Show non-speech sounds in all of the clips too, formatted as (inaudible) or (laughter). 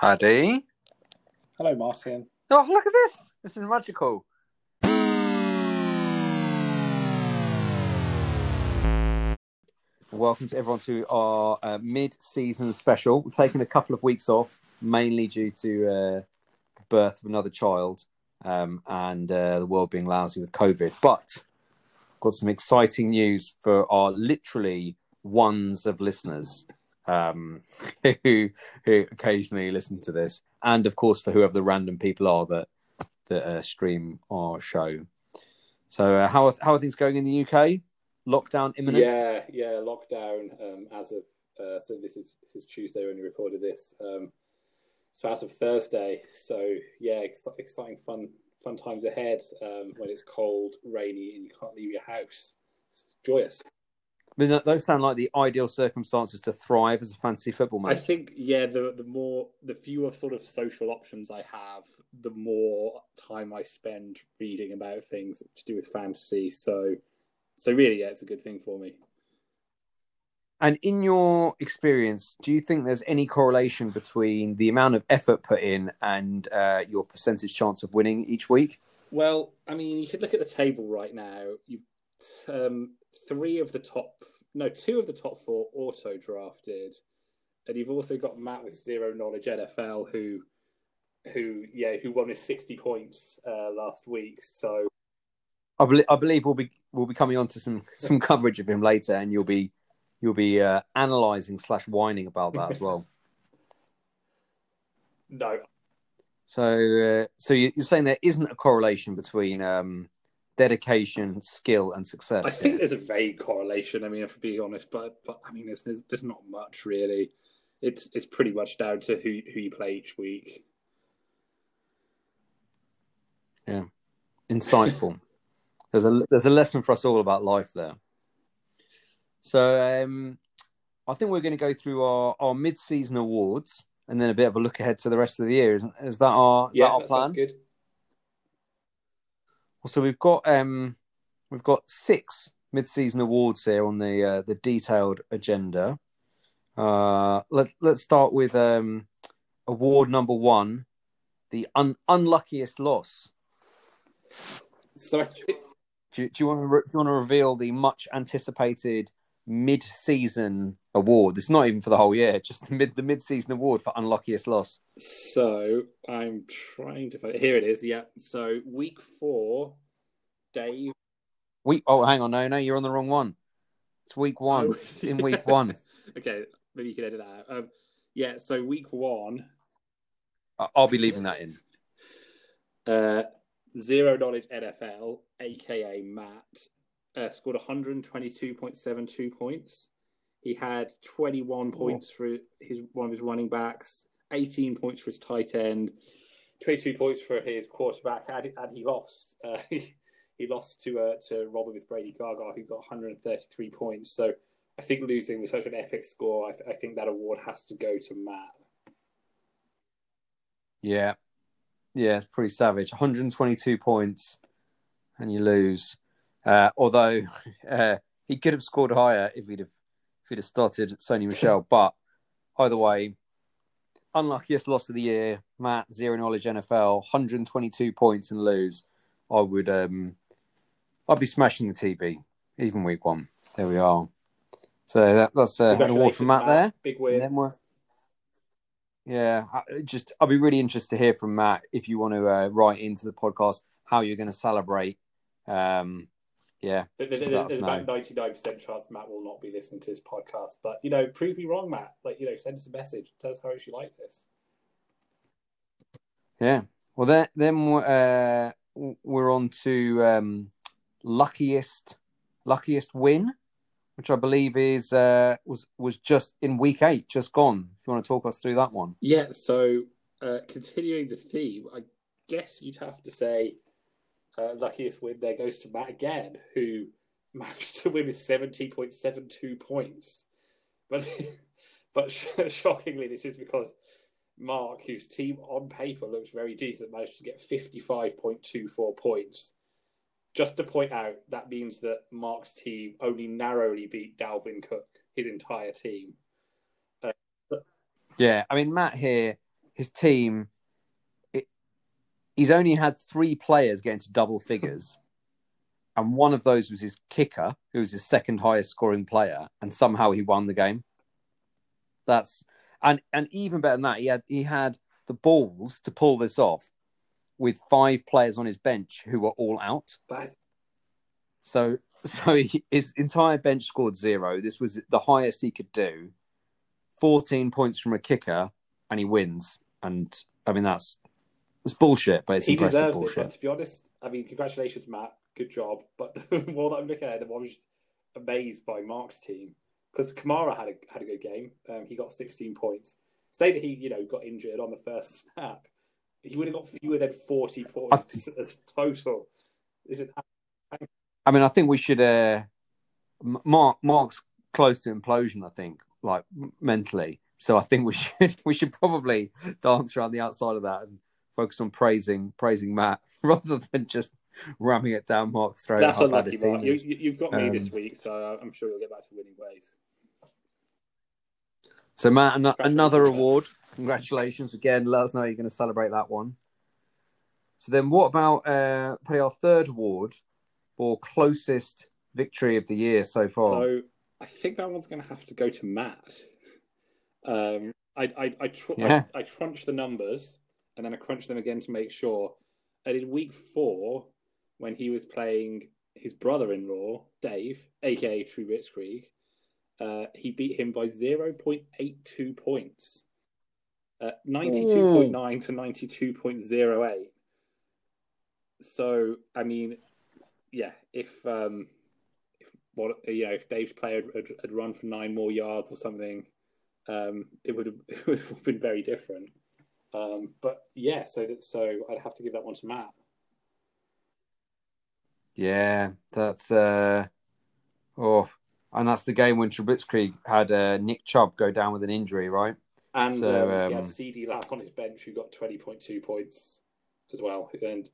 Paddy. Hello, Martin. Oh, look at this. This is magical. Welcome to everyone to our uh, mid-season special. We've taken a couple of weeks off, mainly due to uh, the birth of another child um, and uh, the world being lousy with COVID. But got some exciting news for our literally ones of listeners um, (laughs) who who occasionally listen to this, and of course for whoever the random people are that that uh, stream our show. So, uh, how are, how are things going in the UK? Lockdown imminent. Yeah, yeah, lockdown um, as of uh, so this is this is Tuesday when we recorded this. Um, so as of Thursday, so yeah, ex- exciting, fun, fun times ahead. Um, when it's cold, rainy, and you can't leave your house. It's joyous. I mean, those sound like the ideal circumstances to thrive as a fantasy football man. I think yeah, the the more the fewer sort of social options I have, the more time I spend reading about things to do with fantasy. So, so really, yeah, it's a good thing for me. And in your experience, do you think there's any correlation between the amount of effort put in and uh, your percentage chance of winning each week? Well, I mean, you could look at the table right now. You've um, three of the top, no, two of the top four auto drafted, and you've also got Matt with zero knowledge NFL, who, who, yeah, who won his sixty points uh, last week. So I, bel I believe we'll be we'll be coming on to some (laughs) some coverage of him later, and you'll be you'll be uh, analysing slash whining about that as well. (laughs) no, So uh, so you- you're saying there isn't a correlation between um, dedication, skill, and success. I think there's a vague correlation. I mean, if I'm being honest, but but I mean, there's there's, there's not much really. It's it's pretty much down to who who you play each week. Yeah, insightful. (laughs) there's a there's a lesson for us all about life there. So um, I think we're going to go through our, our mid season awards and then a bit of a look ahead to the rest of the year. Is, is that our is yeah, that our that plan? sounds good. So we've got um, we've got six mid season awards here on the uh, the detailed agenda. Uh, let let's start with um, award number one, the un- unluckiest loss. So think Do you, do you want to re- do you want to reveal the much anticipated mid season award? It's not even for the whole year, (laughs) just the mid the mid season award for unluckiest loss. So I'm trying to find here it is. Yeah. So week four, Dave. Week oh hang on no no you're on the wrong one. It's week one. Oh, It's in week one. (laughs) okay, maybe you can edit that out. Um, yeah. So week one, I'll be leaving that in. (laughs) uh, zero knowledge NFL, aka Matt, uh, scored 122.72 points. He had 21 points for his one of his running backs, 18 points for his tight end, 22 points for his quarterback, and, and he lost. Uh, (laughs) he lost to uh, to Robin with Brady Gaga, who got 133 points. So I think losing with such an epic score, I, th- I think that award has to go to Matt. Yeah. Yeah, it's pretty savage. 122 points and you lose. Uh, although (laughs) uh, he could have scored higher if he'd have if he'd have started Sony Michel. but either way, unluckiest loss of the year, Matt, zero knowledge NFL, 122 points and lose. I would um I'd be smashing the TV, even week one. There we are. So that, that's uh, an award for Matt there. Big win. yeah, I- just I'd be really interested to hear from Matt if you want to uh, write into the podcast how you're going to celebrate. Um, yeah, There- there- Just there- let us There's about 99% chance Matt will not be listening to this podcast. But, you know, prove me wrong, Matt. Like, you know, send us a message. Tell us how much you like this. yeah. Well, then then uh, we're on to um, luckiest luckiest win, which I believe is uh, was was just in week eight, just gone. If you want to talk us through that one, Yeah, so uh, continuing the theme, I guess you'd have to say uh, luckiest win there goes to Matt again, who managed to win with 70.72 points. But (laughs) but shockingly, this is because Mark, whose team on paper looks very decent, managed to get 55.24 points. Just to point out, that means that Mark's team only narrowly beat Dalvin Cook, his entire team. yeah. I mean, Matt here his team, he's only had three players get into double figures, (laughs) and one of those was his kicker, who was his second highest scoring player, and somehow he won the game. That's and and even better than that, he had he had the balls to pull this off with five players on his bench who were all out. That's So (laughs) so he, his entire bench scored zero. This was the highest he could do. Fourteen points from a kicker, and he wins. And I mean that's it's bullshit, but it's he impressive deserves it. bullshit. But to be honest, I mean, congratulations, Matt. Good job. But (laughs) the more that I'm looking at it, I'm just amazed by Mark's team because Kamara had a had a good game. Um, he got 16 points. Say that he, you know, got injured on the first (laughs) snap, he would have got fewer than 40 points as total. Is it? I mean, I think we should. Uh, Mark Mark's close to implosion. I think, like mentally. So I think we (laughs) should we should probably dance around the outside of that and focus on praising praising Matt (laughs) rather than just ramming it down Mark's throat. That's unlucky, Mark. You, you, you've got me Um, this week, so I'm sure you'll get back to winning ways. So Matt, an- another award. Congratulations again. Let us know you're going to celebrate that one. So then, what about uh, probably our third award for closest victory of the year so far? So I think that one's going to have to go to Matt. Um, I I I, tr- Yeah. I I crunched the numbers and then I crunched them again to make sure. And in week four, when he was playing his brother-in-law Dave, aka True Blitzkrieg, uh, he beat him by zero point eight two points, uh, ninety-two point nine to ninety-two point zero eight. So I mean, yeah, if um, if what you know, if Dave's player had, had run for nine more yards or something, um, it would have (laughs) it would have been very different. Um, but yeah, so that so I'd have to give that one to Matt. Yeah, that's uh oh, and that's the game when Trubisky had uh, Nick Chubb go down with an injury, right? And So, um, he um, had CeeDee Lamb on his bench who got twenty point two points as well. And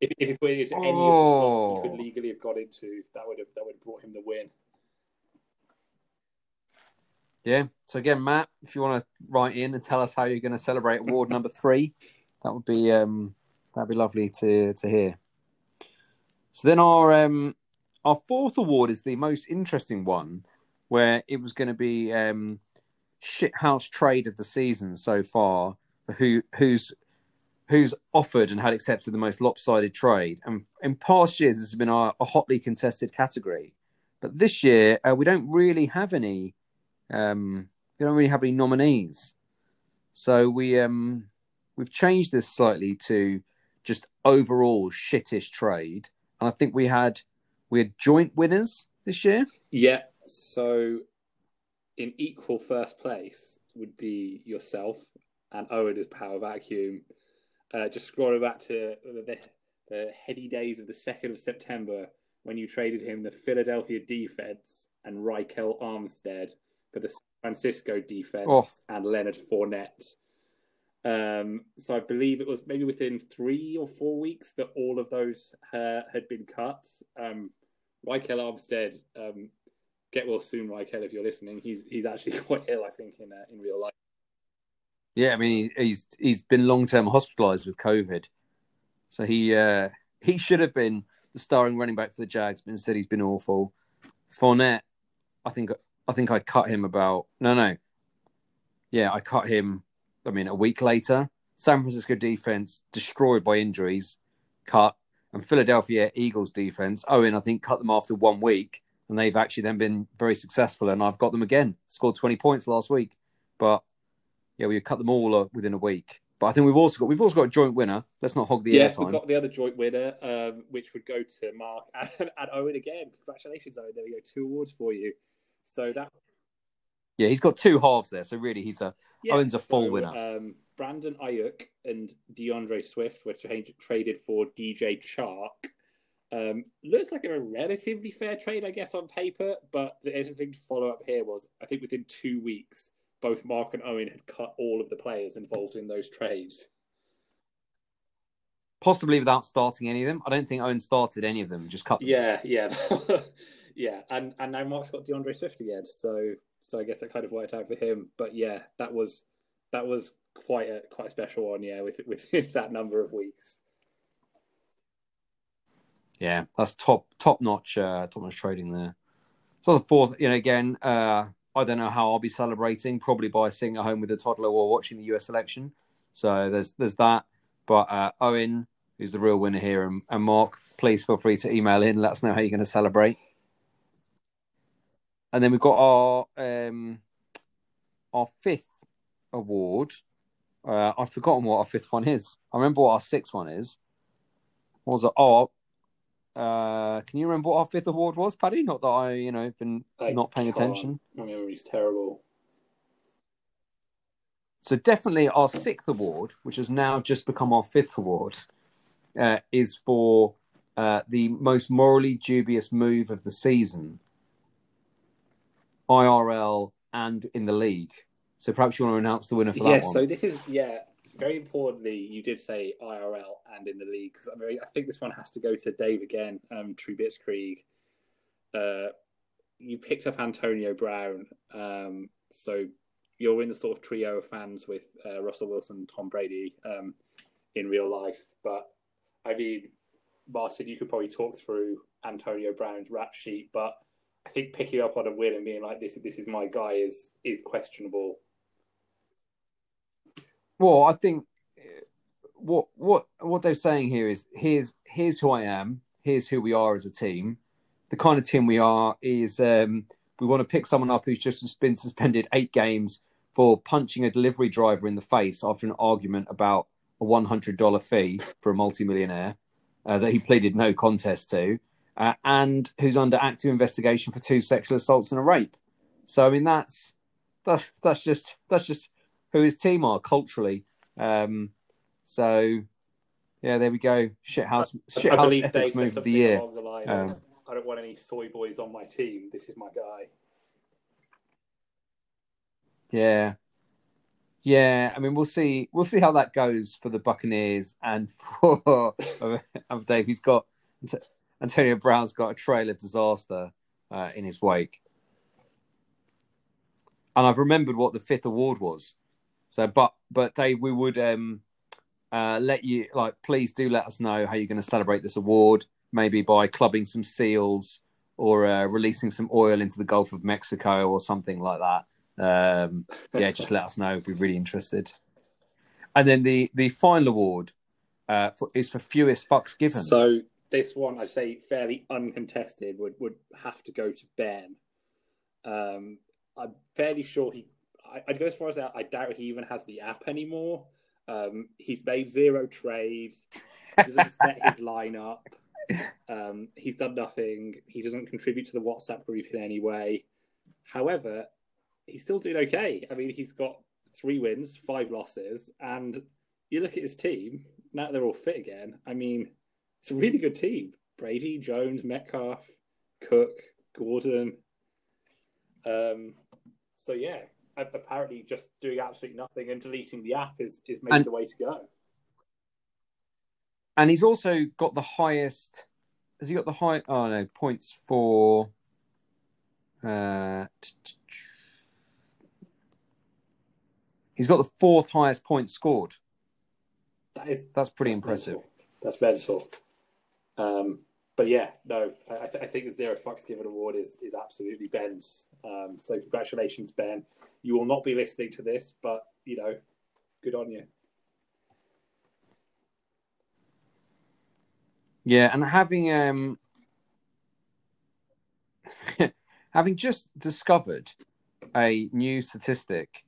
if if he it into any of the slots Oh. he could legally have got into, that would have that would have brought him the win. Yeah. So again, Matt, if you want to write in and tell us how you're going to celebrate award number three, that would be um that'd be lovely to to hear. So then our um our fourth award is the most interesting one, where it was going to be um shithouse trade of the season so far, who who's who's offered and had accepted the most lopsided trade. And in past years, this has been our, a hotly contested category, but this year uh, we don't really have any. Um, we don't really have any nominees, so we um we've changed this slightly to just overall shittish trade. And I think we had we had joint winners this year. Yeah. So in equal first place would be yourself and Owen as Power Vacuum. Uh, just scrolling back to the, the heady days of the 2nd of September when you traded him the Philadelphia defense and Ryquell Armstead for the San Francisco defense Oh. and Leonard Fournette. Um, so I believe it was maybe within three or four weeks that all of those uh, had been cut. Um, Ryquell Armstead, um, get well soon, Ryquell, if you're listening. He's he's actually (laughs) quite ill, I think, in uh, in real life. Yeah, I mean he, he's he's been long term hospitalised with COVID, so he uh, he should have been the starting running back for the Jags, but instead he's been awful. Fournette, I think I think I cut him about no no, yeah I cut him. I mean a week later, San Francisco defense destroyed by injuries, cut, and Philadelphia Eagles defense. Owen I think cut them after one week, and they've actually then been very successful, and I've got them again. Scored twenty points last week, but yeah, we cut them all within a week. But I think we've also got we've also got a joint winner. Let's not hog the yeah, airtime. we've got the other joint winner, um, which would go to Mark and, and Owen again. Congratulations, Owen. There we go, two awards for you. So that Yeah, he's got two halves there, so really he's a yeah, Owen's a full so, winner. Um, Brandon Aiyuk and D'Andre Swift were tra- traded for DJ Chark. Um, looks like a relatively fair trade, I guess, on paper. But the interesting to follow up here was, I think within two weeks, both Mark and Owen had cut all of the players involved in those trades. possibly without starting any of them. I don't think Owen started any of them. Just cut them. Yeah, yeah, (laughs) yeah. And and now Mark's got D'Andre Swift again, so so I guess that kind of worked out for him. But yeah, that was that was quite a quite a special one, yeah, with with (laughs) that number of weeks. Yeah, that's top top notch uh, top notch trading there. So the fourth, you know, again, uh, I don't know how I'll be celebrating. Probably by sitting at home with a toddler or watching the US election. So there's there's that. But uh, Owen, who's the real winner here, and, and Mark, please feel free to email in. Let us know how you're going to celebrate. And then we've got our um, our fifth award. Uh, I've forgotten what our fifth one is. I remember what our sixth one is. What was it? Oh, uh, can you remember what our fifth award was, Paddy? Not that I, you know, been I not paying attention. My memory's terrible. So definitely our sixth award, which has now just become our fifth award, uh, is for uh, the most morally dubious move of the season, IRL and in the league. So perhaps you want to announce the winner for that Yes, one. so this is yeah. Very importantly, you did say IRL and in the league because I, mean, I think this one has to go to Dave again. Um, Krieg. Uh, you picked up Antonio Brown, um, so you're in the sort of trio of fans with uh, Russell Wilson, Tom Brady um, in real life. But I mean, Martin, you could probably talk through Antonio Brown's rap sheet, but I think picking up on a win and being like this, this is my guy is is questionable. Well, I think uh, what what what they're saying here is here's here's who I am, here's who we are as a team. The kind of team we are is um, we want to pick someone up who's just been suspended eight games for punching a delivery driver in the face after an argument about a one hundred dollar fee for a multimillionaire uh, that he pleaded no contest to, uh, and who's under active investigation for two sexual assaults and a rape. So I mean that's that's that's just that's just who his team are culturally. Um, so yeah, there we go. Shithouse, I shithouse believe ethics Dave move of the year. along the line Um, I don't want any soy boys on my team. This is my guy. Yeah, yeah. I mean, we'll see. We'll see how that goes for the Buccaneers and (laughs) for of Dave. He's got Antonio Brown's got a trail of disaster uh, in his wake, and I've remembered what the fifth award was. So, but but Dave, we would um uh let you like please do let us know how you're going to celebrate this award. Maybe by clubbing some seals or uh, releasing some oil into the Gulf of Mexico or something like that. Um, yeah, just let us know. We'd be really interested. And then the the final award uh, for, is for fewest fucks given. So this one, I'd say fairly uncontested, would would have to go to Ben. Um, I'm fairly sure he. I, I'd go as far as that. I doubt he even has the app anymore. Um, he's made zero trades. Doesn't set his (laughs) lineup. Um, he's done nothing. He doesn't contribute to the WhatsApp group in any way. However, he's still doing okay. I mean, he's got three wins, five losses, and you look at his team now they're all fit again. I mean, it's a really good team. Brady, Jones, Metcalf, Cook, Gordon. Um, so yeah, apparently just doing absolutely nothing and deleting the app is is maybe And- the way to go. and he's also got the highest. Has he got the high? Oh no, points for. Uh, t- t- he's got the fourth highest points scored. That is That's pretty that's impressive. mental. That's mental. Um, but yeah, no, I, th- I think the Zero Fucks Given award is is absolutely Ben's. Um, so congratulations, Ben. You will not be listening to this, but you know, good on you. Yeah, and having um (laughs) having just discovered a new statistic,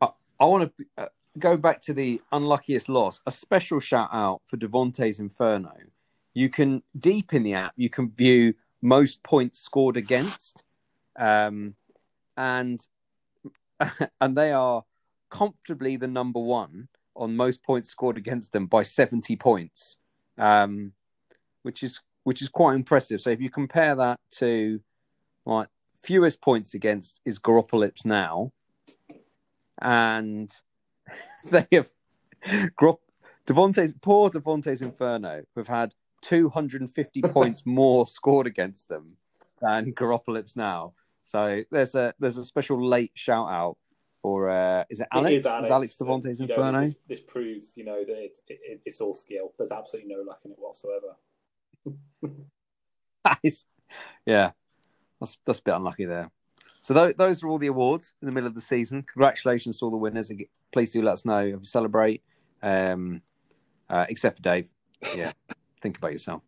I, I want to uh, go back to the unluckiest loss. A special shout out for Devonte's Inferno. You can deep in the app, you can view most points scored against, um, and (laughs) and they are comfortably the number one on most points scored against them by seventy points um, which is which is quite impressive. So if you compare that to like fewest points against is Garoppolips now, and (laughs) they have Grop Devontae's poor Devontae's Inferno have had 250 (laughs) points more scored against them than Garoppolips now. So there's a there's a special late shout out or uh, is it Alex? It is Alex, Alex Devontae's and, Inferno? Know, this, this, proves, you know, that it's, it, it's all skill. There's absolutely no luck in it whatsoever. (laughs) yeah, that's that's a bit unlucky there. So th- those are all the awards in the middle of the season. Congratulations to all the winners. Please do let us know if you celebrate. Um, uh, except for Dave. Yeah, (laughs) think about yourself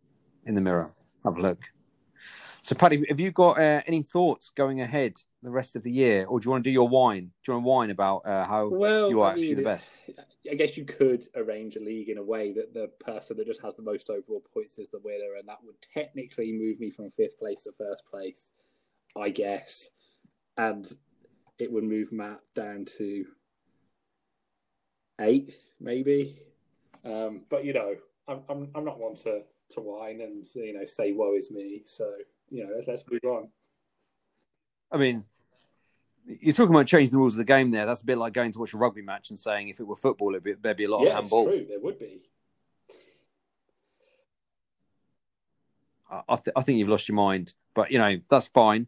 in the mirror. Have a look. So, Paddy, have you got uh, any thoughts going ahead the rest of the year, or do you want to do your wine? Do you want to whine about uh, how well, you are I mean, actually the best? I guess you could arrange a league in a way that the person that just has the most overall points is the winner, and that would technically move me from fifth place to first place, I guess, and it would move Matt down to eighth, maybe. Um, but you know, I'm I'm I'm not one to to whine and you know say woe is me. So you know, let's, let's move on. I mean, you're talking about changing the rules of the game there. That's a bit like going to watch a rugby match and saying if it were football, be, there'd be a lot yeah, of handball. Yeah, true. There would be. I, th- I, think you've lost your mind, but you know that's fine.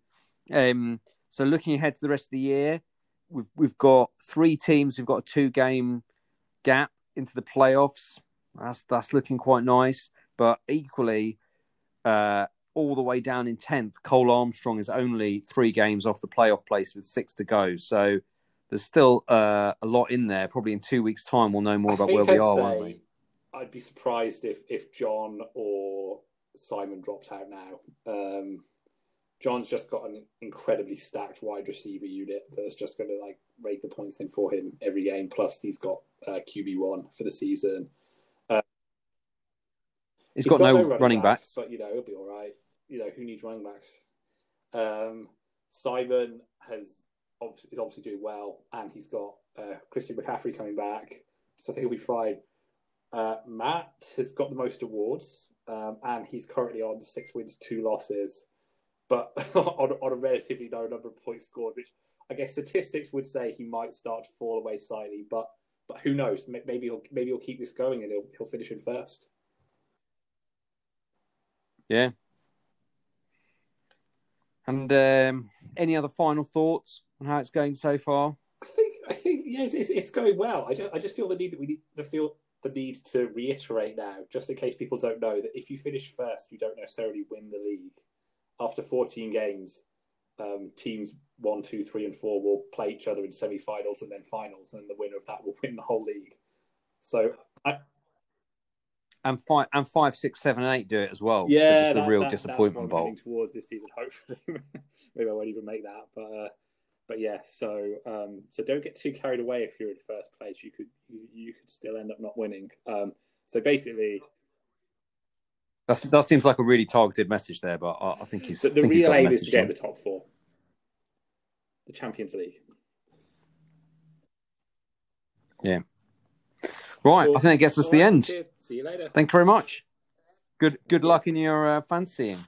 Um, so looking ahead to the rest of the year, we've we've got three teams. We've got a two game gap into the playoffs. That's that's looking quite nice. But equally, uh, all the way down in tenth, Cole Armstrong is only three games off the playoff place with six to go. So there's still uh, a lot in there. Probably in two weeks' time, we'll know more about where we I'd are, say, won't we? I'd be surprised if if John or Simon dropped out now. Um, John's just got an incredibly stacked wide receiver unit that's just going to like rake the points in for him every game. Plus, he's got uh, QB one for the season. He's, got, got, no, running, running backs, backs, but you know he'll be all right. You know who needs running backs. Um, Simon has is obviously doing well, and he's got uh, Christian McCaffrey coming back, so I think he'll be fine. Uh, Matt has got the most awards, um, and he's currently on six wins, two losses, but (laughs) on, on a relatively low number of points scored, which I guess statistics would say he might start to fall away slightly. But but who knows? Maybe he'll maybe he'll keep this going and he'll he'll finish in first. Yeah. And um, any other final thoughts on how it's going so far? I think I think yeah, it's, it's, it's going well. I just I just feel the need that we need to feel the need to reiterate now, just in case people don't know, that if you finish first, you don't necessarily win the league. After 14 games, um, teams one, two, three, and four will play each other in semi-finals and then finals, and the winner of that will win the whole league. So, I, and five, and five, six, seven, and eight do it as well. Yeah, just the that, real that, disappointment bowl towards this season. (laughs) Hopefully, maybe I won't even make that, but. Uh, but yeah, so um, so don't get too carried away if you're in first place. You could you, you could still end up not winning. Um, so basically, That's, that seems like a really targeted message there, but I, I think he's the, the think real he's aim is to get on. the top four, the Champions League. Yeah. Right, I think that gets us All the end. cheers. See you later. Thank you very much. Good good luck in your uh, fancying.